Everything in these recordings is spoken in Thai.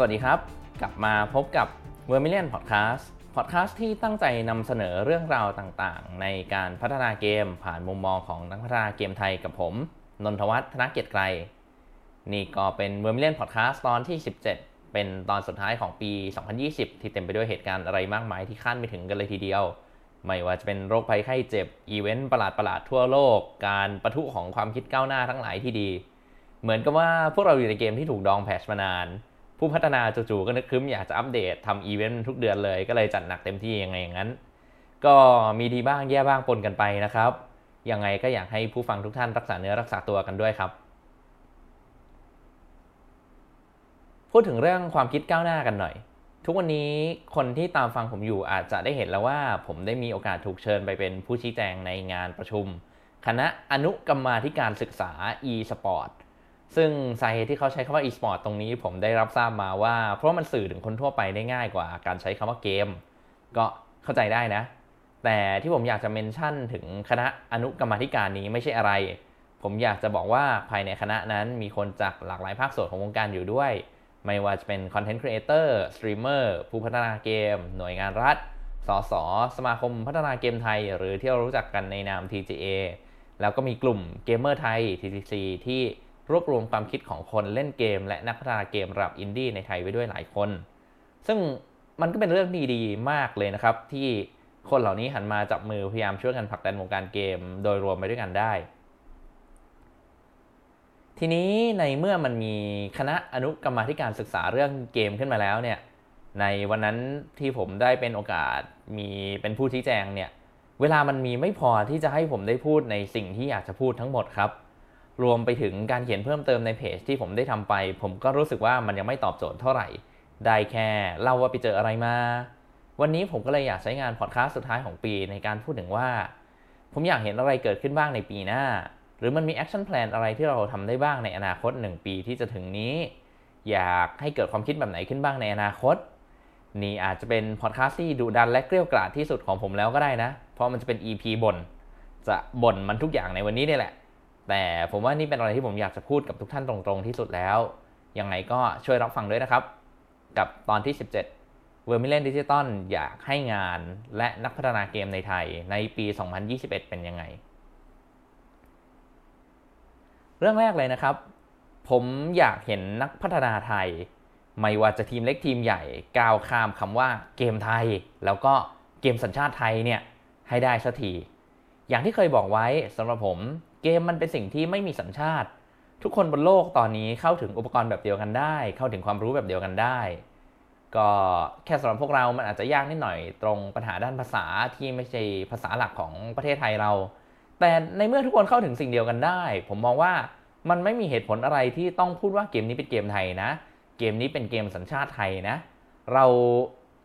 สวัสดีครับ กลับมาพบกับ v e r m i l i o n Podcast Podcast ที่ตั้งใจนำเสนอเรื่องราวต่างๆ ในการพัฒนาเกมผ่านมุมมองของนักพัฒนาเกมไทยกับผม นนทวัฒน์ธนเกียรติไกร นี่ก็เป็น v e r m i l i o n Podcast ตอนที่ 17 เป็นตอนสุดท้ายของปี 2020 ที่เต็มไปด้วยเหตุการณ์อะไรมากมายที่คาดไม่ถึงกันเลยทีเดียว ไม่ว่าจะเป็นโรคภัยไข้เจ็บ อีเวนต์ประหลาดๆทั่วโลก การประทุของความคิดก้าวหน้าทั้งหลายที่ดี เหมือนกับว่าพวกเราอยู่ในเกมที่ถูกดองแพชมานาน ผู้พัฒนาจู่ๆก็นึกครึ้มอยากจะอัปเดตทำอีเวนต์ทุกเดือนเลย ก็เลยจัดหนักเต็มที่ยังไงอย่างนั้น ก็มีดีบ้างแย่บ้างปนกันไปนะครับ ยังไงก็อยากให้ผู้ฟังทุกท่านรักษาเนื้อรักษาตัวกันด้วยครับ พูดถึงเรื่องความคิดก้าวหน้ากันหน่อย ทุกวันนี้คนที่ตามฟังผมอยู่อาจจะได้เห็นแล้วว่า ผมได้มีโอกาสถูกเชิญไปเป็นผู้ชี้แจงในงานประชุม คณะอนุกรรมาธิการศึกษา e-sport ซึ่งสาเหตุที่เขาใช้คำว่า e-sport ตรงนี้ผมได้รับทราบมาว่า เพราะมันสื่อถึงคนทั่วไปได้ง่ายกว่าการใช้คำว่าเกม ก็เข้าใจได้นะ แต่ที่ผมอยากจะ mention ถึงคณะอนุกรรมาธิการนี้ไม่ใช่อะไร ผมอยากจะบอกว่าภายในคณะนั้นมีคนจากหลากหลายภาคส่วนของวงการอยู่ด้วย ไม่ว่าจะเป็น content creator streamer ผู้พัฒนาเกม หน่วยงานรัฐ สส สมาคมพัฒนาเกมไทย หรือที่เรารู้จักกันในนาม TGA แล้วก็มีกลุ่มเกมเมอร์ไทย TTC ที่ รวบรวมความคิดของคนเล่นเกม และนักพัฒนาเกมระดับอินดี้ในไทยไว้ด้วยหลายคน ซึ่งมันก็เป็นเรื่องดีๆมากเลยนะครับ ที่คนเหล่านี้หันมาจับมือพยายามช่วยกันผลักดันวงการเกม โดยรวมไปด้วยกันได้ ทีนี้ในเมื่อมันมีคณะอนุกรรมาธิการศึกษาเรื่องเกมขึ้นมาแล้วเนี่ยในวันนั้นที่ผมได้เป็นโอกาสมีเป็นผู้ชี้แจงเนี่ย เวลามันมีไม่พอที่จะให้ผมได้พูดในสิ่งที่อยากจะพูดทั้งหมดครับ รวมไปถึงการเขียนเพิ่มเติมในเพจที่ผมได้ทำไป ผมก็รู้สึกว่ามันยังไม่ตอบโจทย์เท่าไหร่ ได้แค่เล่าว่าไปเจออะไรมา วันนี้ผมก็เลยอยากใช้งานพอดแคสต์สุดท้ายของปีในการพูดถึงว่า ผมอยากเห็นอะไรเกิดขึ้นบ้างในปีหน้า หรือมันมี action plan อะไรที่เราทำได้บ้างในอนาคต 1 ปีที่จะถึงนี้ อยากให้เกิดความคิดแบบไหนขึ้นบ้างในอนาคต นี่อาจจะเป็นพอดแคสต์ที่ดุดันและเกรี้ยวกราดที่สุดของผมแล้วก็ได้นะ เพราะมันจะเป็น EP บ่นจะบ่นมันทุกอย่างในวันนี้นี่แหละ แต่ผมว่านี่เป็นอะไรที่ผมอยากจะพูดกับทุกท่านตรงๆที่สุดแล้ว ยังไงก็ช่วยรับฟังด้วยนะครับ กับตอนที่ 17 Vermillion Digital อยากให้งานและนักพัฒนาเกมในไทยในปี 2021 เป็นยังไง เรื่องแรกเลยนะครับ ผมอยากเห็นนักพัฒนาไทย ไม่ว่าจะทีมเล็กทีมใหญ่ก้าวข้ามคำว่าเกมไทย แล้วก็เกมสัญชาติไทยเนี่ยให้ได้สักทีอย่างที่เคยบอกไว้สำหรับผม เกมมันเป็นสิ่งที่ไม่มีสัญชาติ ทุกคนบนโลกตอนนี้เข้าถึงอุปกรณ์แบบเดียวกันได้ เข้าถึงความรู้แบบเดียวกันได้ ก็แค่สำหรับพวกเรา มันอาจจะยากนิดหน่อยตรงปัญหาด้านภาษาที่ไม่ใช่ภาษาหลักของประเทศไทยเรา แต่ในเมื่อทุกคนเข้าถึงสิ่งเดียวกันได้ ผมมองว่ามันไม่มีเหตุผลอะไรที่ต้องพูดว่าเกมนี้เป็นเกมไทยนะ เกมนี้เป็นเกมสัญชาติไทยนะ เรา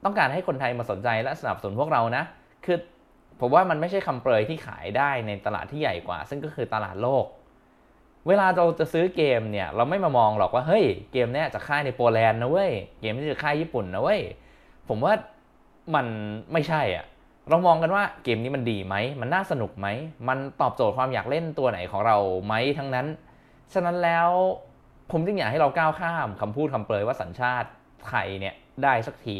ต้องการให้คนไทยมาสนใจและสนับสนุนพวกเรานะ คือ ผมว่ามันไม่ใช่คำเปรยที่ขายได้ในตลาดที่ใหญ่กว่า ซึ่งก็คือตลาดโลก เวลาเราจะซื้อเกมเนี่ย เราไม่มามองหรอกว่าเฮ้ยเกมเนี้ยจะค่ายในโปแลนด์นะเว้ยเกมนี้จะค่ายญี่ปุ่นนะเว้ยผมว่ามันไม่ใช่อะเรามองกันว่าเกมนี้มันดีไหม มันน่าสนุกไหม มันตอบโจทย์ความอยากเล่นตัวไหนของเราไหมทั้งนั้น ฉะนั้นแล้วผมจึงอยากให้เราก้าวข้ามคำพูดคำเปรยว่าสัญชาติไทยเนี่ยได้สักที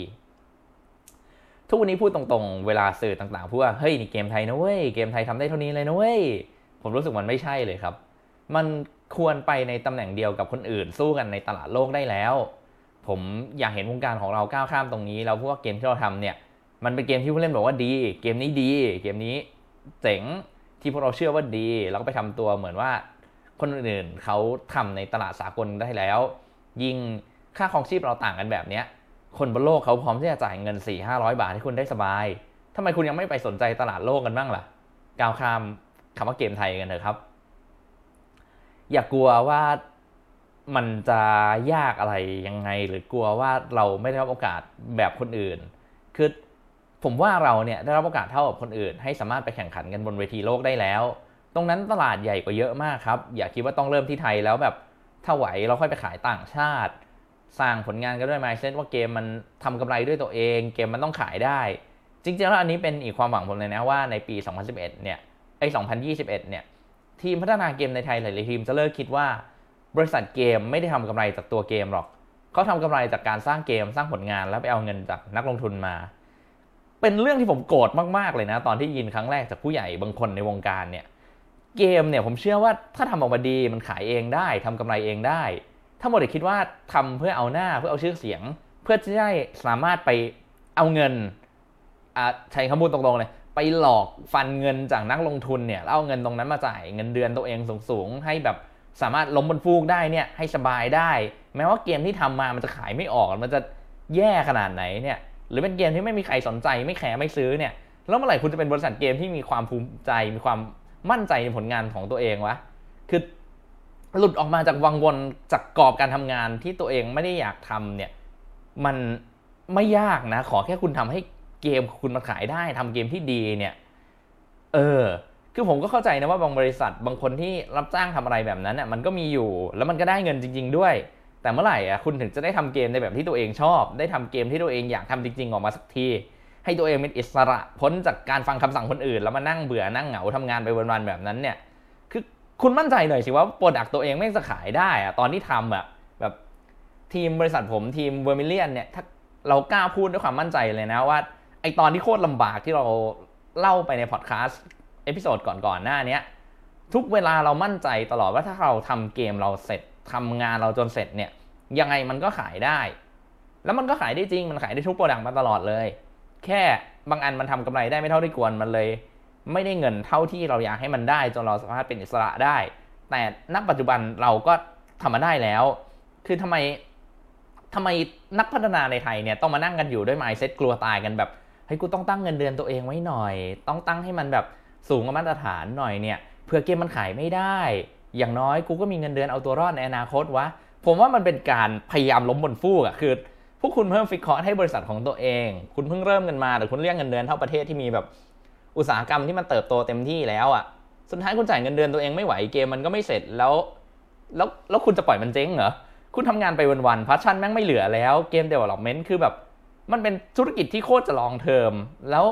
ทุกวันนี้พูดตรงๆ เวลาสื่อต่างๆพูดว่าเฮ้ยนี่เกมไทยนะเว้ยเกมไทยทำได้เท่านี้เลยนะเว้ยผมรู้สึกมันไม่ใช่เลยครับ มันควรไปในตำแหน่งเดียวกับคนอื่น สู้กันในตลาดโลกได้แล้ว ผมอยากเห็นวงการของเราก้าวข้ามตรงนี้แล้วพวกเกมที่เราทำเนี่ยมันเป็นเกมที่ผู้เล่นบอกว่าดี เกมนี้ดี เกมนี้เจ๋งที่พวกเราเชื่อว่าดี แล้วก็ไปทำตัวเหมือนว่าคนอื่นเขาทำในตลาดสากลได้แล้ว ยิ่งค่าครองชีพเราต่างกันแบบเนี้ย คนบนโลกเขาพร้อมที่จะจ่ายเงิน 4 5 0 0 บาทให้คุณได้สบายทำไมคุณยังไม่ไปสนใจตลาดโลกกันบ้างล่ะกาวข้ามคำว่าเกมไทยกันเถอะครับ อย่ากลัวว่ามันจะยากอะไรยังไง หรือกลัวว่าเราไม่ได้รับโอกาสแบบคนอื่น คือผมว่าเราเนี่ยได้รับโอกาสเท่ากับคนอื่น ให้สามารถไปแข่งขันกันบนเวทีโลกได้แล้ว ตรงนั้นตลาดใหญ่กว่าเยอะมากครับ อย่าคิดว่าต้องเริ่มที่ไทยแล้วแบบถ้าไหวเราค่อยไปขายต่างชาติ สร้างผลงานกันด้วยไมเซ็ตว่าเกมมันทำกำไรด้วยตัวเอง เกมมันต้องขายได้ จริงๆแล้วอันนี้เป็นอีกความหวังผมเลยนะว่าในปี 2011 เนี่ยไอ้2021 เนี่ยทีมพัฒนาเกมในไทยหลายๆทีมจะเลิกคิดว่าบริษัทเกมไม่ได้ทำกำไรจากตัวเกมหรอก เขาทำกำไรจากการสร้างเกมสร้างผลงานแล้วไปเอาเงินจากนักลงทุนมา เป็นเรื่องที่ผมโกรธมากๆเลยนะ ตอนที่ยินครั้งแรกจากผู้ใหญ่บางคนในวงการเนี่ย เกมเนี่ยผมเชื่อว่าถ้าทำออกมาดีมันขายเองได้ทำกำไรเองได้ ถ้าหมดคิดว่าทำเพื่อเอาหน้าเพื่อเอาชื่อเสียง เพื่อที่ได้สามารถไปเอาเงินใช้คำพูดตรงๆเลย ไปหลอกฟันเงินจากนักลงทุนเนี่ยแล้วเอาเงินตรงนั้นมาจ่ายเงินเดือนตัวเองสูงๆให้แบบสามารถล้มบนฟูกได้เนี่ยให้สบายได้ แม้ว่าเกมที่ทำมามันจะขายไม่ออกมันจะแย่ขนาดไหนเนี่ยหรือเป็นเกมที่ไม่มีใครสนใจไม่แคร์ไม่ซื้อเนี่ยแล้วเมื่อไหร่คุณจะเป็นบริษัทเกมที่มีความภูมิใจมีความมั่นใจในผลงานของตัวเองวะคือ หลุดออกมาจากวังวนจากกรอบการทำงานที่ตัวเองไม่ได้อยากทำเนี่ย มันไม่ยากนะ ขอแค่คุณทำให้เกมคุณมาขายได้ทำเกมที่ดีเนี่ย เออ คือผมก็เข้าใจนะว่าบางบริษัทบางคนที่รับจ้างทำอะไรแบบนั้นเนี่ยมันก็มีอยู่ แล้วมันก็ได้เงินจริง ๆ ด้วย แต่เมื่อไหร่อะคุณถึงจะได้ทำเกมในแบบที่ตัวเองชอบ ได้ทำเกมที่ตัวเองอยากทำจริง ๆ ออกมาสักที ให้ตัวเองเป็นอิสระพ้นจากการฟังคำสั่งคนอื่น แล้วมานั่งเบื่อนั่งเหงาทำงานไปวันๆแบบนั้นเนี่ย คุณมั่นใจหน่อยสิว่าโปรดักต์ตัวเองไม่จะขายได้อะตอนที่ทำอะแบบทีมบริษัทผมทีม Vermillion เนี่ยถ้าเรากล้าพูดด้วยความมั่นใจเลยนะว่าไอ้ตอนที่โคตรลำบากที่เราเล่าไปในพอดแคสต์ episode ก่อนๆหน้านี้ทุกเวลาเรามั่นใจตลอดว่าถ้าเราทำเกมเราเสร็จทำงานเราจนเสร็จเนี่ยยังไงมันก็ขายได้ แล้วมันก็ขายได้จริงมันขายได้ทุก product มาตลอดเลย แค่บางอันมันทำกำไรได้ไม่เท่าที่ควรมันเลย ไม่ได้เงินเท่าที่เราอยากให้มันได้จนเราสามารถเป็นอิสระได้ แต่ณปัจจุบันเราก็ทำมาได้แล้ว คือทำไมทำไมนักพัฒนาในไทยเนี่ยต้องมานั่งกันอยู่ด้วยไมซ์เซ็ตกลัวตายกันแบบเฮ้ยกูต้องตั้งเงินเดือนตัวเองไว้หน่อย ต้องตั้งให้มันแบบสูงกว่ามาตรฐานหน่อยเนี่ยเผื่อเกมมันขายไม่ได้ อย่างน้อยกูก็มีเงินเดือนเอาตัวรอดในอนาคตวะผมว่ามันเป็นการพยายามล้มบนฟูกอะคือพวกคุณเพิ่มฟิกคอร์ให้บริษัทของตัวเอง คุณเพิ่งเริ่มกันมาแต่คุณเรียกเงินเดือนเท่าประเทศที่มีแบบ อุตสาหกรรมที่มันเติบโตเต็มที่แล้วอะสุดท้ายคุณจ่ายเงินเดือนตัวเองไม่ไหวเกมมันก็ไม่เสร็จแล้วแล้วแล้วคุณจะปล่อยมันเจ๊งเหรอคุณทำงานไปวันๆ passion แม่งไม่เหลือแล้ว game development คือแบบ มันเป็นธุรกิจที่โคตรจะ long term แล้ว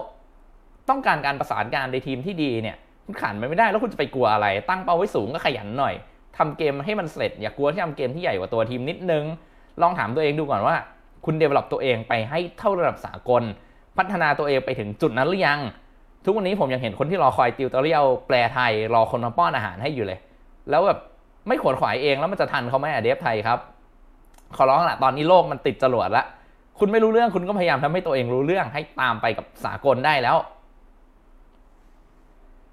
ต้องการการประสานงานในทีมที่ดีเนี่ย คุณขันไปไม่ได้แล้วคุณจะไปกลัวอะไร ตั้งเป้าไว้สูงก็ขยันหน่อยทำเกมให้มันเสร็จ อย่ากลัวที่ทำเกมที่ใหญ่กว่าตัวทีมนิดนึง ลองถามตัวเองดูก่อนว่า คุณ develop ตัวเองไปให้เท่าระดับสากล พัฒนาตัวเองไปถึงจุดนั้นหรือยัง ทุกวันนี้ผมยังเห็นคนที่รอคอยติวตอเรียลแปลไทยรอคนมาป้อนอาหารให้อยู่เลย แล้วแบบไม่ขวนขวายเองแล้วมันจะทันเขาไหมอะเดฟไทยครับ ขอร้องละตอนนี้โลกมันติดจรวดล้วคุณไม่รู้เรื่องคุณก็พยายามทำให้ตัวเองรู้เรื่องให้ตามไปกับสากลได้แล้ว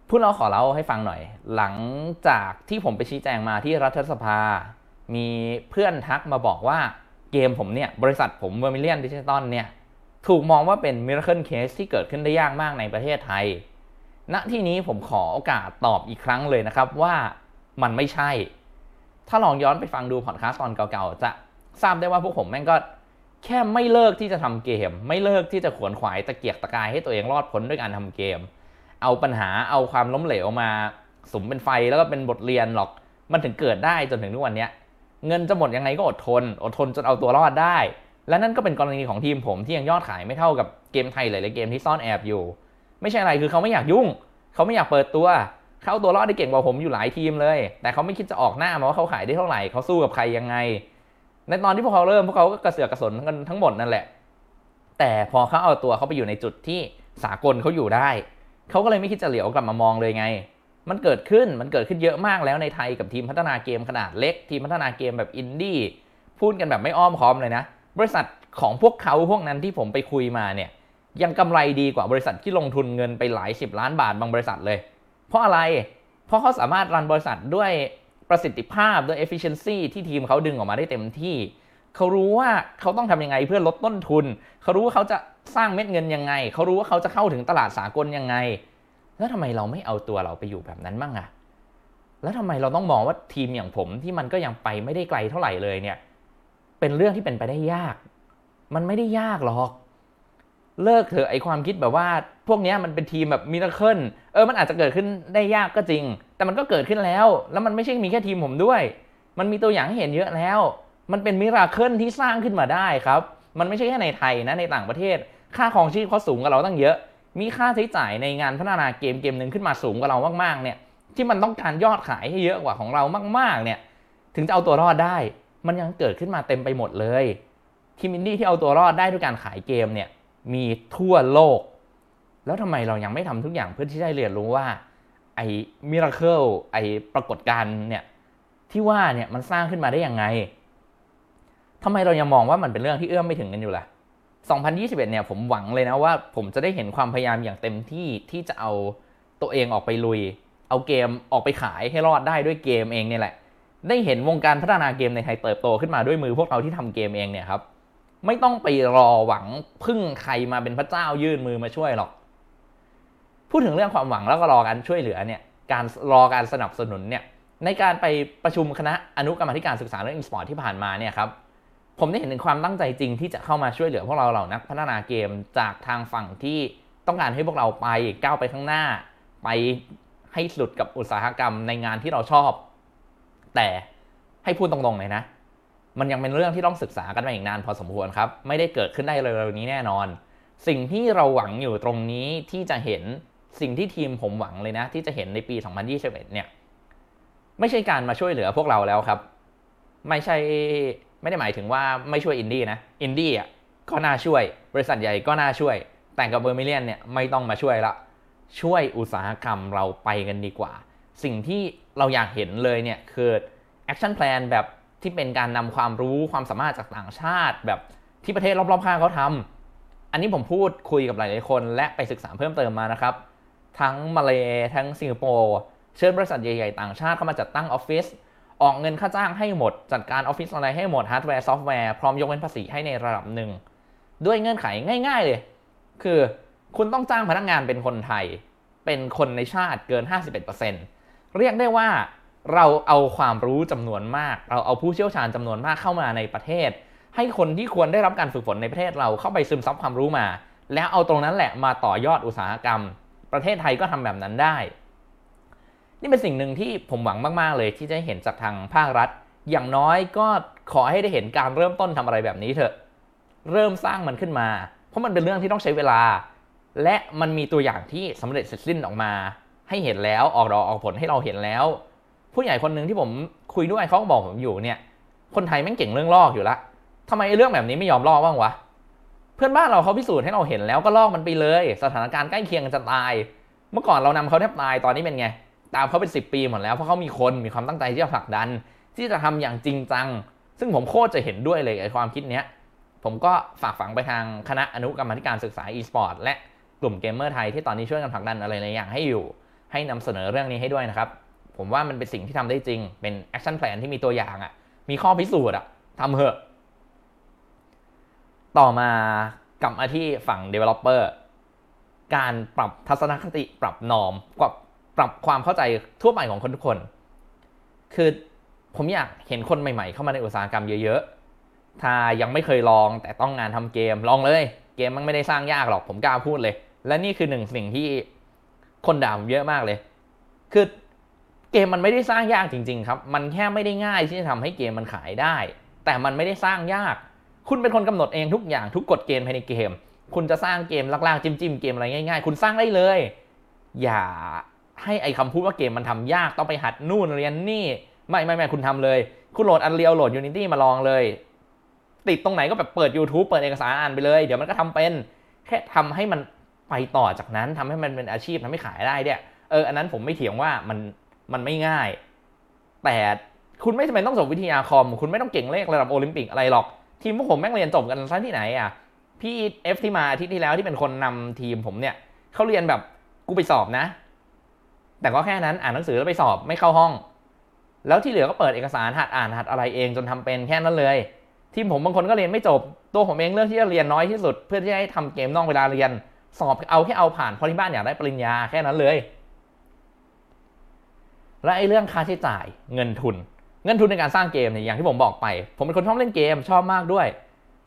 พูดเราขอเล่าให้ฟังหน่อย หลังจากที่ผมไปชี้แจงมาที่รัฐสภา มีเพื่อนทักมาบอกว่าเกมผมเนี่ย บริษัทผม Vermillion Digital เนี่ย ถูกมองว่าเป็น miracle case ที่เกิดขึ้นได้ยากมากในประเทศไทย ณ ที่นี้ผมขอโอกาสตอบอีกครั้งเลยนะครับว่ามันไม่ใช่ ถ้าลองย้อนไปฟังดูพอดคาสต์ตอนเก่าๆ จะทราบได้ว่าพวกผมแม่งก็แค่ไม่เลิกที่จะทำเกม ไม่เลิกที่จะขวนขวายตะเกียกตะกายให้ตัวเองรอดพ้นด้วยการทำเกม เอาปัญหาเอาความล้มเหลวมาสุมเป็นไฟแล้วก็เป็นบทเรียนหรอก มันถึงเกิดได้จนถึงทุกวันนี้เงินจะหมดยังไงก็อดทน อดทนจนเอาตัวรอดได้ และนั่นก็เป็นกรณีของทีมผมที่ยังยอดขายไม่เท่ากับเกมไทยหลายๆเกมที่ซ่อนแอบอยู่ ไม่ใช่อะไรคือเขาไม่อยากยุ่ง เขาไม่อยากเปิดตัว เขาตัวรอดได้เก่งกว่าผมอยู่หลายทีมเลย แต่เขาไม่คิดจะออกหน้ามาว่าเขาขายได้เท่าไหร่เขาสู้กับใครยังไง ในตอนที่พวกเขาเริ่มพวกเขาก็กระเสือกกระสนกันทั้งหมดนั่นแหละ แต่พอเขาเอาตัวเขาไปอยู่ในจุดที่สากลเขาอยู่ได้เขาก็เลยไม่คิดจะเหลียวกลับมามองเลยไง มันเกิดขึ้นมันเกิดขึ้นเยอะมากแล้วในไทยกับทีมพัฒนาเกมขนาดเล็ก ทีมพัฒนาเกมแบบอินดี้พูดกันแบบไม่อ้อมค้อมเลยนะ บริษัทของพวกเขาพวกนั้นที่ผมไปคุยมาเนี่ยยังกำไรดีกว่าบริษัทที่ลงทุนเงินไปหลายสิบล้านบาทบางบริษัทเลย เพราะอะไร เพราะเขาสามารถรันบริษัทด้วยประสิทธิภาพด้วย efficiency ที่ทีมเขาดึงออกมาได้เต็มที่ เขารู้ว่าเขาต้องทำยังไงเพื่อลดต้นทุน เขารู้ว่าเขาจะสร้างเม็ดเงินยังไง เขารู้ว่าเขาจะเข้าถึงตลาดสากลยังไง แล้วทำไมเราไม่เอาตัวเราไปอยู่แบบนั้นบ้างอะแล้วทำไมเราต้องมองว่าทีมอย่างผมที่มันก็ยังไปไม่ได้ไกลเท่าไหร่เลยเนี่ย เป็นเรื่องที่เป็นไปได้ยาก มันไม่ได้ยากหรอก เลิกเถอะไอความคิดแบบว่า พวกนี้มันเป็นทีมแบบมิราเคิลเออมันอาจจะเกิดขึ้นได้ยากก็จริง แต่มันก็เกิดขึ้นแล้ว แล้วมันไม่ใช่มีแค่ทีมผมด้วย มันมีตัวอย่างให้เห็นเยอะแล้ว มันเป็นมิราเคิลที่สร้างขึ้นมาได้ครับ มันไม่ใช่แค่ในไทยนะในต่างประเทศ ค่าของชีพเขาสูงกว่าเราตั้งเยอะ มีค่าใช้จ่ายในงานพัฒนาเกมเกมหนึ่งขึ้นมาสูงกว่าเรามากๆเนี่ยที่มันต้องการยอดขายให้เยอะกว่าของเรามาก ๆ เนี่ย ถึงจะเอาตัวรอดได้ มันยังเกิดขึ้นมาเต็มไปหมดเลยทีมอินดี้ที่เอาตัวรอดได้ด้วยการขายเกมเนี่ยมีทั่วโลก แล้วทำไมเรายังไม่ทำทุกอย่างเพื่อที่จะเรียนรู้ว่าไอ้มิราเคิลไอ้ปรากฏการณ์เนี่ยที่ว่าเนี่ยมันสร้างขึ้นมาได้ยังไงทำไมเรายังมองว่ามันเป็นเรื่องที่เอื้อมไม่ถึงกันอยู่ล่ะ 2021 เนี่ยผมหวังเลยนะว่า ผมจะได้เห็นความพยายามอย่างเต็มที่ที่จะเอาตัวเองออกไปลุย เอาเกมออกไปขายให้รอดได้ด้วยเกมเองเนี่ยแหละ ได้เห็นวงการพัฒนาเกมในไทยเติบโตขึ้นมาด้วยมือพวกเราที่ทำเกมเองเนี่ยครับ ไม่ต้องไปรอหวังพึ่งใครมาเป็นพระเจ้ายื่นมือมาช่วยหรอก พูดถึงเรื่องความหวังแล้วก็รอการช่วยเหลือเนี่ยการรอการสนับสนุนเนี่ยในการไปประชุมคณะอนุกรรมธิการศึกษาเรื่องอีสปอร์ตที่ผ่านมาเนี่ยครับผมได้เห็นถึงความตั้งใจจริงที่จะเข้ามาช่วยเหลือพวกเราเหล่านักพัฒนาเกมจากทางฝั่งที่ต้องการให้พวกเราไปก้าวไปข้างหน้า ไปให้สุดกับอุตสาหกรรมในงานที่เราชอบ แต่ให้พูดตรงๆเลยนะ มันยังเป็นเรื่องที่ต้องศึกษากันมาอีกนานพอสมควรครับ ไม่ได้เกิดขึ้นได้เร็วๆนี้แน่นอน สิ่งที่เราหวังอยู่ตรงนี้ที่จะเห็นสิ่งที่ทีมผมหวังเลยนะ ที่จะเห็นในปี 2021 เนี่ย ไม่ใช่การมาช่วยเหลือพวกเราแล้วครับ ไม่ใช่ไม่ได้หมายถึงว่าไม่ช่วยอินดี้นะอินดี้อะก็น่าช่วย บริษัทใหญ่ก็น่าช่วย แต่กับ Vermillion เนี่ยไม่ต้องมาช่วยละช่วยอุตสาหกรรมเราไปกันดีกว่า สิ่งที่เราอยากเห็นเลยเนี่ยคือ action plan แบบที่เป็นการนำความรู้ความสามารถจากต่างชาติ แบบที่ประเทศรอบๆข้างเขาทำอันนี้ผมพูดคุยกับหลายๆคน และไปศึกษาเพิ่มเติมมานะครับ ทั้งมาเลทั้งสิงคโปร์เชิญบริษัทใหญ่ๆ ต่างชาติเข้ามาจัดตั้งออฟฟิศออกเงินค่าจ้างให้หมด จัดการออฟฟิศอะไรให้หมดฮาร์ดแวร์ซอฟต์แวร์พร้อมยกเว้นภาษีให้ในระดับหนึ่ง ด้วยเงื่อนไขง่าย ๆ เลย คือคุณต้องจ้างพนักงานเป็นคนไทย เป็นคนในชาติเกิน 51% เรียกได้ว่าเราเอาความรู้จำนวนมาก เราเอาผู้เชี่ยวชาญจำนวนมากเข้ามาในประเทศ ให้คนที่ควรได้รับการฝึกฝนในประเทศเราเข้าไปซึมซับความรู้มา แล้วเอาตรงนั้นแหละมาต่อยอดอุตสาหกรรม ประเทศไทยก็ทำแบบนั้นได้ นี่เป็นสิ่งหนึ่งที่ผมหวังมาก ๆ เลยที่จะเห็นจากทางภาครัฐ อย่างน้อยก็ขอให้ได้เห็นการเริ่มต้นทำอะไรแบบนี้เถอะ เริ่มสร้างมันขึ้นมา เพราะมันเป็นเรื่องที่ต้องใช้เวลา และมันมีตัวอย่างที่สำเร็จเสร็จสิ้นออกมา ให้เห็นแล้วออกดอกออกผลให้เราเห็นแล้ว ผู้ใหญ่คนหนึ่งที่ผมคุยด้วยเขาก็บอกผมอยู่เนี่ย คนไทยแม่งเก่งเรื่องลอกอยู่ละทำไมเรื่องแบบนี้ไม่ยอมลอกบ้างวะเพื่อนบ้านเราเขาพิสูจน์ให้เราเห็นแล้วก็ลอกมันไปเลย สถานการณ์ใกล้เคียงกันจะตาย เมื่อก่อนเรานำเขาแทบตายตอนนี้เป็นไง ตามเขาเป็น 10 ปีหมดแล้วเพราะเขามีคนมีความตั้งใจที่จะผลักดัน ที่จะทำอย่างจริงจัง ซึ่งผมโคตรจะเห็นด้วยเลยไอ้ความคิดเนี้ยผมก็ฝากฝังไปทางคณะอนุกรรมธิการศึกษา e-sport และกลุ่มเกมเมอร์ไทยที่ตอนนี้ช่วยกันผลักดันอะไรหลายอย่างให้อยู่ ให้นำเสนอเรื่องนี้ให้ด้วยนะครับ ผมว่ามันเป็นสิ่งที่ทำได้จริง เป็น action plan ที่มีตัวอย่างอะ่ะ มีข้อพิสูจน์อะ่ะทำเถอะ ต่อมากลับมาที่ฝั่ง developer การปรับทัศนคติปรับ norm ปรับปรับความเข้าใจทั่วไปของคนทุกคน คือผมอยากเห็นคนใหม่ๆ เข้ามาในอุตสาหกรรมเยอะๆ ถ้ายังไม่เคยลองแตะต้องงานทำเกมลองเลย เกมมันไม่ได้สร้างยากหรอกผมกล้าพูดเลย และนี่คือหนึ่งสิ่งที่ คนด่าผมเยอะมากเลย คือเกมมันไม่ได้สร้างยากจริง ๆ ครับ มันแค่ไม่ได้ง่ายที่จะทำให้เกมมันขายได้ แต่มันไม่ได้สร้างยาก คุณเป็นคนกำหนดเองทุกอย่างทุกกฎเกณฑ์ภายในเกม คุณจะสร้างเกมลากๆจิ้มๆเกมอะไรง่ายๆ คุณสร้างได้เลย อย่าให้ไอ้คำพูดว่าเกมมันทำยากต้องไปหัดนู่นเรียนนี่ ไม่ไม่ไม่คุณทำเลย คุณโหลดอันเรียวโหลด Unity มาลองเลย ติดตรงไหนก็แบบเปิด YouTube เปิดเอกสารอ่านไปเลย เดี๋ยวมันก็ทำเป็น แค่ทำให้มัน ไปต่อจากนั้นทำให้มันเป็นอาชีพทำให้ขายได้เนี่ยเอออันนั้นผมไม่เถียงว่ามันมันไม่ง่าย แต่คุณไม่จำเป็นต้องจบวิทยาคอม คุณไม่ต้องเก่งเลขระดับโอลิมปิกอะไรหรอก ทีมพวกผมแม่งเรียนจบกันซะที่ไหนอะพี่เอฟที่มาอาทิตย์ที่แล้วที่เป็นคนนำทีมผมเนี่ยเขาเรียนแบบกูไปสอบนะ แต่ก็แค่นั้นอ่านหนังสือแล้วไปสอบไม่เข้าห้อง แล้วที่เหลือก็เปิดเอกสารหัดอ่านหัดอะไรเองจนทำเป็นแค่นั้นเลยทีมผมบางคนก็เรียนไม่จบ ตัวผมเองเลือกที่จะเรียนน้อยที่สุด เพื่อที่จะให้ทำเกมนอกเวลาเรียน สอบเอาแค่เอาผ่านเพราะที่บ้านอยากได้ปริญญาแค่นั้นเลย และไอ้เรื่องค่าใช้จ่ายเงินทุน เงินทุนในการสร้างเกมเนี่ยอย่างที่ผมบอกไป ผมเป็นคนชอบเล่นเกมชอบมากด้วย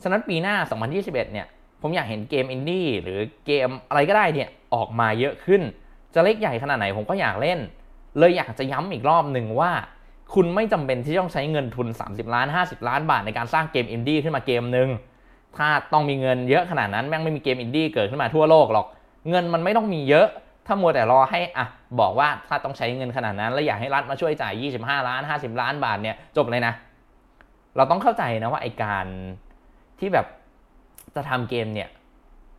ฉะนั้นปีหน้า 2021 เนี่ย ผมอยากเห็นเกมอินดี้หรือเกมอะไรก็ได้เนี่ยออกมาเยอะขึ้น จะเล็กใหญ่ขนาดไหนผมก็อยากเล่น เลยอยากจะย้ำอีกรอบหนึ่งว่า คุณไม่จำเป็นที่ต้องใช้เงินทุน 30 ล้าน 50 ล้านบาทในการสร้างเกมอินดี้ขึ้นมาเกมหนึ่ง ถ้าต้องมีเงินเยอะขนาดนั้นแม่งไม่มีเกมอินดี้เกิดขึ้นมาทั่วโลกหรอก เงินมันไม่ต้องมีเยอะ ถ้ามัวแต่รอให้อะบอกว่าถ้าต้องใช้เงินขนาดนั้น แล้วอยากให้รัฐมาช่วยจ่าย 25 ล้าน 50 ล้านบาทเนี่ยจบเลยนะ เราต้องเข้าใจนะว่าไอการที่แบบจะทำเกมเนี่ย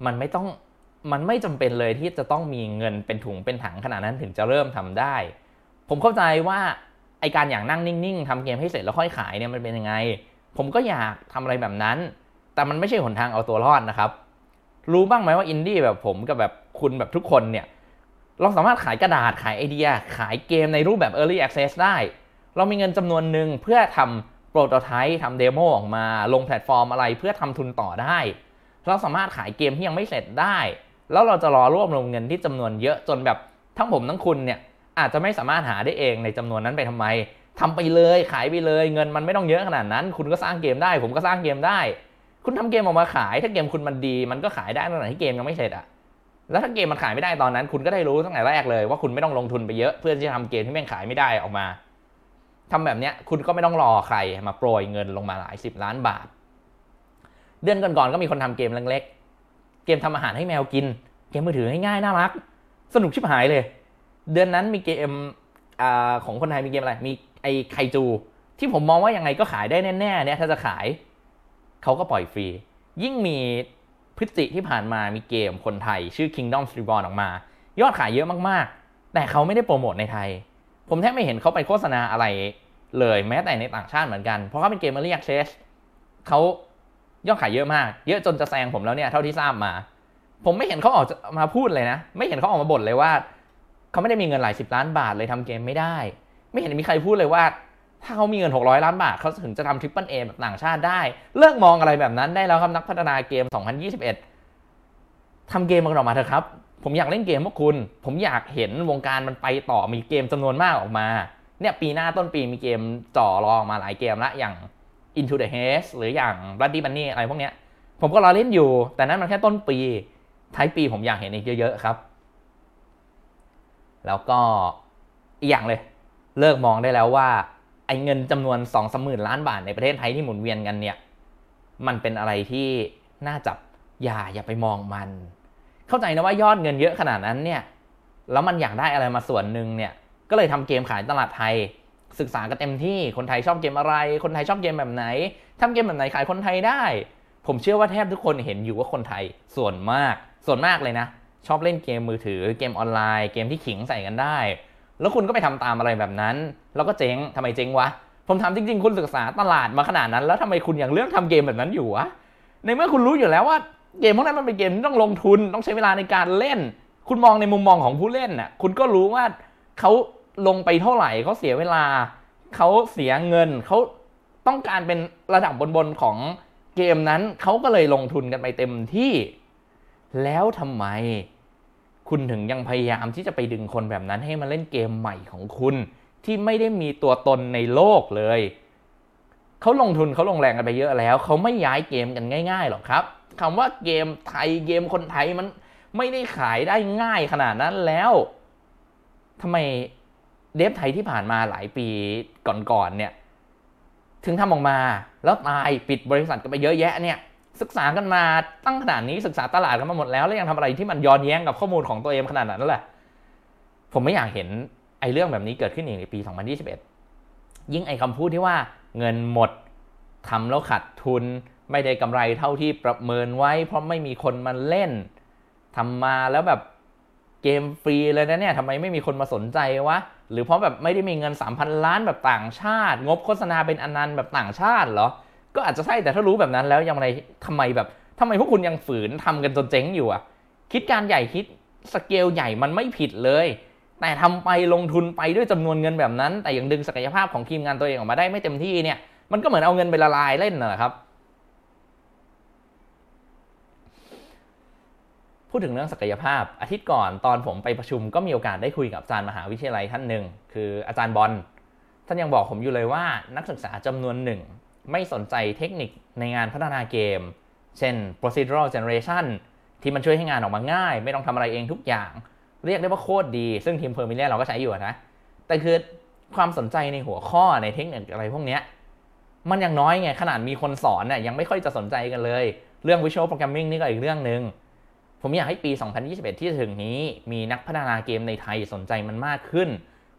มันไม่ต้องมันไม่จำเป็นเลยที่จะต้องมีเงินเป็นถุงเป็นถังขนาดนั้นถึงจะเริ่มทำได้ ผมเข้าใจว่าไอ้การอย่างนั่งนิ่ง ๆทำเกมให้เสร็จแล้วค่อยขายเนี่ยมันเป็นยังไง ผมก็อยากทำอะไรแบบนั้น แต่มันไม่ใช่หนทางเอาตัวรอดนะครับ รู้บ้างไหมว่าอินดี้แบบผมกับแบบคุณแบบทุกคนเนี่ย เราสามารถขายกระดาษขายไอเดีย ขายเกมในรูปแบบ Early Access ได้ เรามีเงินจำนวนหนึ่งเพื่อทำ prototype ทำ demo ออกมาลงแพลตฟอร์มอะไรเพื่อทำทุนต่อได้ เราสามารถขายเกมที่ยังไม่เสร็จได้ แล้วเราจะรอรวบรวมเงินที่จำนวนเยอะจนแบบทั้งผมทั้งคุณเนี่ยอาจจะไม่สามารถหาได้เองในจำนวนนั้นไปทำไมทำไปเลยขายไปเลย เงินมันไม่ต้องเยอะขนาดนั้น คุณก็สร้างเกมได้ ผมก็สร้างเกมได้ คุณทำเกมออกมาขาย ถ้าเกมคุณมันดี มันก็ขายได้ตั้งแต่ที่เกมยังไม่เสร็จอะแล้วถ้าเกมมันขายไม่ได้ตอนนั้น คุณก็ได้รู้ตั้งแต่แรกเลย ว่าคุณไม่ต้องลงทุนไปเยอะเพื่อที่จะทำเกมที่แม่งขายไม่ได้ออกมาทำแบบเนี้ยคุณก็ไม่ต้องรอใครมาโปรยเงินลงมาหลายสิบล้านบาท เดือนก่อนๆก็มีคนทำเกมเล็กๆเกมทำอาหารให้แมวกิน เกมมือถือง่ายๆน่ารัก สนุกชิบหายเลย เดือนนั้นมีเกมอของคนไทยมีเกมอะไร มีไอไคจู ที่ผมมองว่ายังไงก็ขายได้แน่ๆเนี่ยถ้าจะขาย เขาก็ปล่อยฟรี ยิ่งมีพฤศจิที่ผ่านมามีเกมคนไทย ชื่อ Kingdom Reborn ออกมา ยอดขายเยอะมากๆ แต่เขาไม่ได้โปรโมทในไทย ผมแทบไม่เห็นเขาไปโฆษณาอะไรเลยแม้แต่ในต่างชาติเหมือนกัน เพราะเขาเป็นเกม Early Access เขายอดขายเยอะมาก เยอะจนจะแซงผมแล้วเนี่ยเท่าที่ทราบมา ผมไม่เห็นเขาออกมาพูดเลยนะ ไม่เห็นเขาออกมาบ่นเลยว่า เขาไม่ได้มีเงินหลายสิบล้านบาทเลยทำเกมไม่ได้ ไม่เห็นมีใครพูดเลยว่า ถ้าเขามีเงิน 600 ล้านบาทเขาถึงจะทำ triple A แบบต่างชาติได้ เลิกมองอะไรแบบนั้นได้แล้วครับนักพัฒนาเกม 2021ทำเกมมันออกมาเถอะครับ ผมอยากเล่นเกมพวกคุณ ผมอยากเห็นวงการมันไปต่อมีเกมจำนวนมากออกมาเนี่ยปีหน้าต้นปีมีเกมจ่อรอออกมาหลายเกมละอย่าง Into the Haze หรืออย่าง Bloody Bunny อะไรพวกเนี้ยผมก็รอเล่นอยู่ แต่นั้นมันแค่ต้นปีท้ายปีผมอยากเห็นอีกเยอะๆครับ แล้วก็อีกอย่างเลย เลิกมองได้แล้วว่า เงินจำนวนสองสามหมื่นล้านบาทในประเทศไทยที่หมุนเวียนกันเนี่ย มันเป็นอะไรที่น่าจับอย่าอย่าไปมองมัน เข้าใจนะว่ายอดเงินเยอะขนาดนั้นเนี่ย แล้วมันอยากได้อะไรมาส่วนหนึ่งเนี่ย ก็เลยทำเกมขายตลาดไทย ศึกษากันเต็มที่ คนไทยชอบเกมอะไร คนไทยชอบเกมแบบไหนทำเกมแบบไหนขายคนไทยได้ ผมเชื่อว่าแทบทุกคนเห็นอยู่ว่าคนไทยส่วนมาก ส่วนมากเลยนะ ชอบเล่นเกมมือถือ เกมออนไลน์ เกมที่ขิงใส่กันได้ แล้วคุณก็ไปทำตามอะไรแบบนั้น แล้วก็เจ๊งทำไมเจ๊งวะ ผมถามจริงๆ คุณศึกษาตลาดมาขนาดนั้น แล้วทำไมคุณยังเลือกทำเกมแบบนั้นอยู่วะ ในเมื่อคุณรู้อยู่แล้วว่าเกมพวกนั้นมันเป็นเกมที่ต้องลงทุนต้องใช้เวลาในการเล่น คุณมองในมุมมองของผู้เล่นน่ะ คุณก็รู้ว่าเขาลงไปเท่าไหร่เขาเสียเวลาเขาเสียเงินเขาต้องการเป็นระดับบนๆของเกมนั้นเขาก็เลยลงทุนกันไปเต็มที่ แล้วทำไม คุณถึงยังพยายามที่จะไปดึงคนแบบนั้นให้มาเล่นเกมใหม่ของคุณ ที่ไม่ได้มีตัวตนในโลกเลย เขาลงทุนเขาลงแรงกันไปเยอะแล้ว เขาไม่ย้ายเกมกันง่ายๆหรอกครับคำว่าเกมไทยเกมคนไทยมันไม่ได้ขายได้ง่ายขนาดนั้นแล้วทำไมเดฟไทยที่ผ่านมาหลายปีก่อนๆเนี่ย ถึงทำออกมา แล้วตายปิดบริษัทกันไปเยอะแยะเนี่ย ศึกษากันมาตั้งขนาดนี้ศึกษาตลาดกันมาหมดแล้วแล้วยังทำอะไรที่มันย้อนแย้งกับข้อมูลของตัวเองขนาดนั้นแหละผมไม่อยากเห็นไอ้เรื่องแบบนี้เกิดขึ้นอีกในปี 2021 ยิ่งไอ้คำพูดที่ว่าเงินหมดทำแล้วขาดทุน ไม่ได้กำไรเท่าที่ประเมินไว้ เพราะไม่มีคนมาเล่นทำมาแล้วแบบเกมฟรีเลยนะเนี่ยทำไมไม่มีคนมาสนใจวะ หรือเพราะแบบไม่ได้มีเงิน 3,000 ล้านแบบต่างชาติ งบโฆษณาเป็นอนันต์แบบต่างชาติเหรอ ก็อาจจะใช่แต่ถ้ารู้แบบนั้นแล้วยังไงทำไมแบบทำไมพวกคุณยังฝืนทำกันจนเจ๊งอยู่อะคิดการใหญ่คิดสเกลใหญ่มันไม่ผิดเลย แต่ทำไปลงทุนไปด้วยจำนวนเงินแบบนั้น แต่ยังดึงศักยภาพของทีมงานตัวเองออกมาได้ไม่เต็มที่เนี่ย มันก็เหมือนเอาเงินไปละลายเล่นน่ะครับ พูดถึงเรื่องศักยภาพ อาทิตย์ก่อนตอนผมไปประชุมก็มีโอกาสได้คุยกับอาจารย์มหาวิทยาลัยท่านหนึ่งคืออาจารย์บอลท่านยังบอกผมอยู่เลยว่านักศึกษาจำนวนหนึ่ง ไม่สนใจเทคนิคในงานพัฒนาเกม เช่น procedural generation ที่มันช่วยให้งานออกมาง่าย ไม่ต้องทำอะไรเองทุกอย่าง เรียกได้ว่าโคตรดี ซึ่งทีม Vermillion เราก็ใช้อยู่นะ แต่คือความสนใจในหัวข้อในเทคนิคอะไรพวกนี้มันยังน้อยไง ขนาดมีคนสอนเนี่ยยังไม่ค่อยจะสนใจกันเลย เรื่อง visual programming นี่ก็อีกเรื่องหนึ่งผมอยากให้ปี 2021 ที่จะถึงนี้ มีนักพัฒนาเกมในไทยสนใจมันมากขึ้น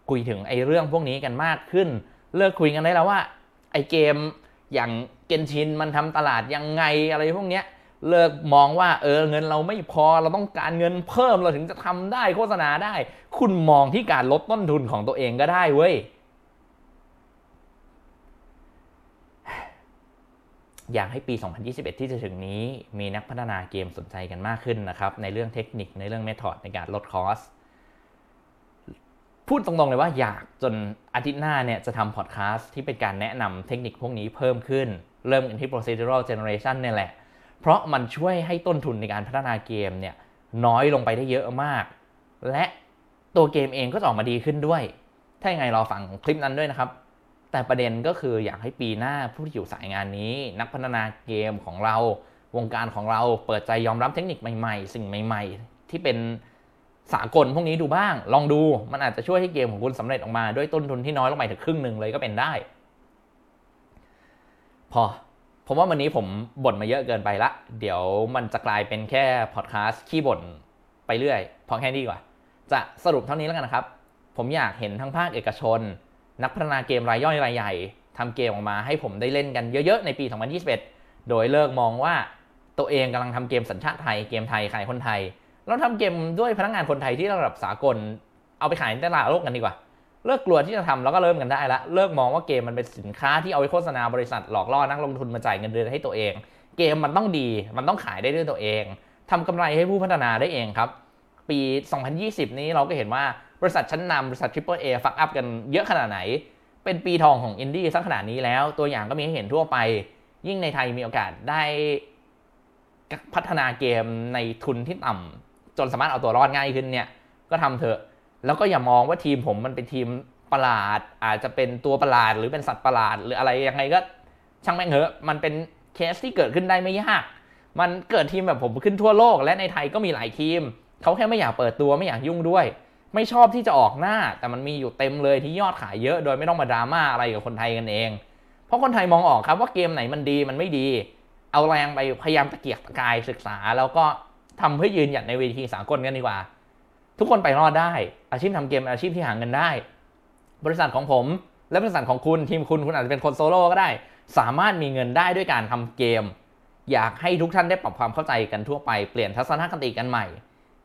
คุยถึงไอ้เรื่องพวกนี้กันมากขึ้น เลิกคุยกันได้แล้วว่าไอ้เกม อย่างเกนชินมันทำตลาดยังไงอะไรพวกเนี้ยเลิกมองว่าเออเงินเราไม่พอเราต้องการเงินเพิ่มเราถึงจะทำได้โฆษณาได้ คุณมองที่การลดต้นทุนของตัวเองก็ได้เว้ยอยากให้ปี 2021 ที่จะถึงนี้ มีนักพัฒนาเกมสนใจกันมากขึ้นนะครับ ในเรื่องเทคนิคในเรื่องเมธอดในการลดคอส พูดตรงๆเลยว่าอยากจนอาทิตย์หน้าเนี่ยจะทำพอดแคสต์ที่เป็นการแนะนำเทคนิคพวกนี้เพิ่มขึ้น เริ่มกันที่ procedural generation เนี่ยแหละ เพราะมันช่วยให้ต้นทุนในการพัฒนาเกมเนี่ยน้อยลงไปได้เยอะมาก และตัวเกมเองก็จะออกมาดีขึ้นด้วย ถ้าอย่างไรรอฟังคลิปนั้นด้วยนะครับ แต่ประเด็นก็คืออยากให้ปีหน้าผู้ที่อยู่สายงานนี้ นักพัฒนาเกมของเรา วงการของเราเปิดใจยอมรับเทคนิคใหม่ ๆ สิ่งใหม่ ๆ ที่เป็น สากลพวกนี้ดูบ้าง ลองดูมันอาจจะช่วยให้เกมของคุณสำเร็จออกมาด้วยต้นทุนที่น้อยลงไปถึงครึ่งหนึ่งเลยก็เป็นได้ พอผมว่าวันนี้ผมบ่นมาเยอะเกินไปละ เดี๋ยวมันจะกลายเป็นแค่พอดแคสต์ขี้บ่นไปเรื่อย พอแค่นี้ดีกว่า จะสรุปเท่านี้แล้วกันนะครับ ผมอยากเห็นทั้งภาคเอกชน นักพัฒนาเกมรายย่อยรายใหญ่ทำเกมออกมาให้ผมได้เล่นกันเยอะๆ ในปี 2021 โดยเลิกมองว่าตัวเองกำลังทำเกมสัญชาติไทย เกมไทยขายคนไทย เราทำเกมด้วยพนักงานคนไทยที่ระดับสากล เอาไปขายในตลาดโลกกันดีกว่า เลิกกลัวที่จะทำแล้วก็เริ่มกันได้ละ เลิกมองว่าเกมมันเป็นสินค้าที่เอาไว้โฆษณาบริษัทหลอกล่อนักลงทุนมาจ่ายเงินเดือนให้ตัวเอง เกมมันต้องดี มันต้องขายได้ด้วยตัวเองทำกำไรให้ผู้พัฒนาได้เองครับ ปี 2020 นี้เราก็เห็นว่าบริษัทชั้นนำบริษัท Triple A ฟักอัพกันเยอะขนาดไหน เป็นปีทองของอินดี้สักขนาดนี้แล้ว ตัวอย่างก็มีให้เห็นทั่วไป ยิ่งในไทยมีโอกาสได้พัฒนาเกมในทุนที่ต่ำ จนสามารถเอาตัวรอดง่ายขึ้นเนี่ยก็ทำเถอะ แล้วก็อย่ามองว่าทีมผมมันเป็นทีมประหลาด อาจจะเป็นตัวประหลาดหรือเป็นสัตว์ประหลาด หรืออะไรยังไงก็ช่างแม่งเหอะมันเป็นเคสที่เกิดขึ้นได้ไม่ยาก มันเกิดทีมแบบผมขึ้นทั่วโลก และในไทยก็มีหลายทีมเขาแค่ไม่อยากเปิดตัวไม่อยากยุ่งด้วย ไม่ชอบที่จะออกหน้า แต่มันมีอยู่เต็มเลยที่ยอดขายเยอะ โดยไม่ต้องมาดราม่าอะไรกับคนไทยกันเอง เพราะคนไทยมองออกครับว่าเกมไหนมันดีมันไม่ดี เอาแรงไปพยายามตะเกียกตะกายศึกษาแล้วก็ ทำเพื่อยืนหยัดในเวทีสากลกันดีกว่า ทุกคนไปรอดได้ อาชีพทำเกมอาชีพที่หาเงินได้ บริษัทของผม และบริษัทของคุณทีมคุณคุณอาจจะเป็นคนโซโล่ก็ได้ สามารถมีเงินได้ด้วยการทำเกม อยากให้ทุกท่านได้ปรับความเข้าใจกันทั่วไปเปลี่ยนทัศนคติกันใหม่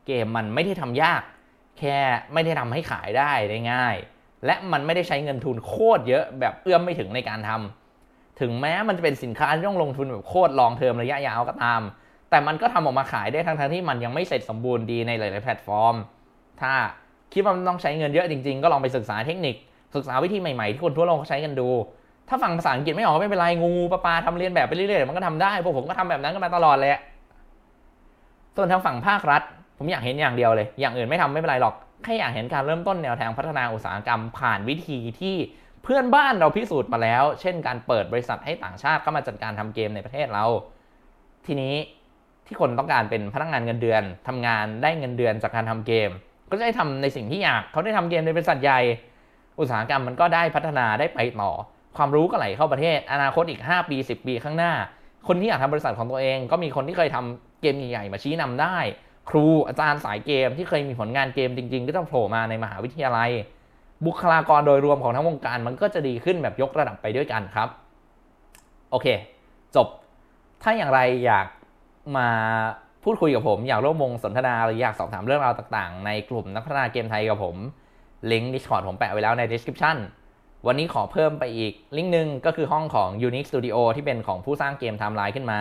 เกมมันไม่ได้ทำยาก แค่ไม่ได้ทำให้ขายได้ได้ง่าย และมันไม่ได้ใช้เงินทุนโคตรเยอะแบบเอื้อมไม่ถึงในการทำถึงแม้มันจะเป็นสินค้าที่ต้องลงทุนแบบโคตรลองเทอมระยะยาวก็ตาม แต่มันก็ทำออกมาขายได้ทั้งๆที่มันยังไม่เสร็จสมบูรณ์ดีในหลาย ๆ แพลตฟอร์ม ถ้าคิดว่ามันต้องใช้เงินเยอะจริง ๆ ก็ลองไปศึกษาเทคนิค ศึกษาวิธีใหม่ ๆ ที่คนทั่วโลกเขาใช้กันดู ถ้าฟังภาษาอังกฤษไม่ออกก็ไม่เป็นไรงูปลาปลาทำเรียนแบบไปเรื่อย ๆ มันก็ทำได้พวกผมก็ทำแบบนั้นกันมาตลอดเลยส่วนทางฝั่งภาครัฐ ผมอยากเห็นอย่างเดียวเลย อย่างอื่นไม่ทำไม่เป็นไรหรอกแค่อยากเห็นการเริ่มต้นแนวทางพัฒนาอุตสาหกรรมผ่านวิธีที่เพื่อนบ้านเราพิสูจน์มาแล้ว เช่น การเปิดบริษัทให้ต่างชาติเข้ามาจัดการทำเกมในประเทศเรา ทีนี้ ที่คนต้องการเป็นพนักงานเงินเดือนทำงานได้เงินเดือนจากการทำเกม ก็จะได้ทำในสิ่งที่อยากเขาได้ทำเกมในบริษัทใหญ่อุตสาหกรรมมันก็ได้พัฒนาได้ไปต่อ ความรู้ก็ไหลเข้าประเทศ อนาคตอีก 5 ปี 10 ปีข้างหน้า คนที่อยากทำบริษัทของตัวเอง ก็มีคนที่เคยทำเกมใหญ่ๆมาชี้นำได้ ครูอาจารย์สายเกมที่เคยมีผลงานเกมจริง ๆ ก็ต้องโผล่มาในมหาวิทยาลัย บุคลากรโดยรวมของทั้งวงการมันก็จะดีขึ้นแบบยกระดับไปด้วยกันครับ โอเค จบ ถ้าอย่างไรอยาก มาพูดคุยกับผม อยากร่วมวงสนทนาหรืออยากสอบถามเรื่องราวต่างๆ ในกลุ่มนักพัฒนาเกมไทยกับผมลิงก์ Discord ผมแปะไว้แล้วใน description วันนี้ขอเพิ่มไปอีกลิงก์หนึ่งก็คือห้องของ Urnique Studio ที่เป็นของผู้สร้างเกม Timelie ขึ้นมา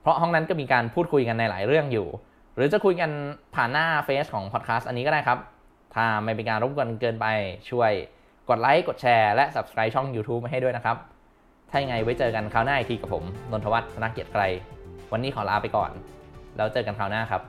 เพราะห้องนั้นก็มีการพูดคุยกันในหลายเรื่องอยู่ หรือจะคุยกันผ่านหน้าเฟซของพอดแคสต์อันนี้ก็ได้ครับ ถ้าไม่เป็นการรบกวนเกินไปช่วยกดไลค์กดแชร์และ subscribe ช่อง YouTube มาให้ด้วยนะครับ ถ้ายังไงไว้เจอกันคราวหน้าอีกทีกับผมนนทวัฒน์ธนเกียรติไกร วันนี้ขอลาไปก่อน แล้วเจอกันคราวหน้าครับ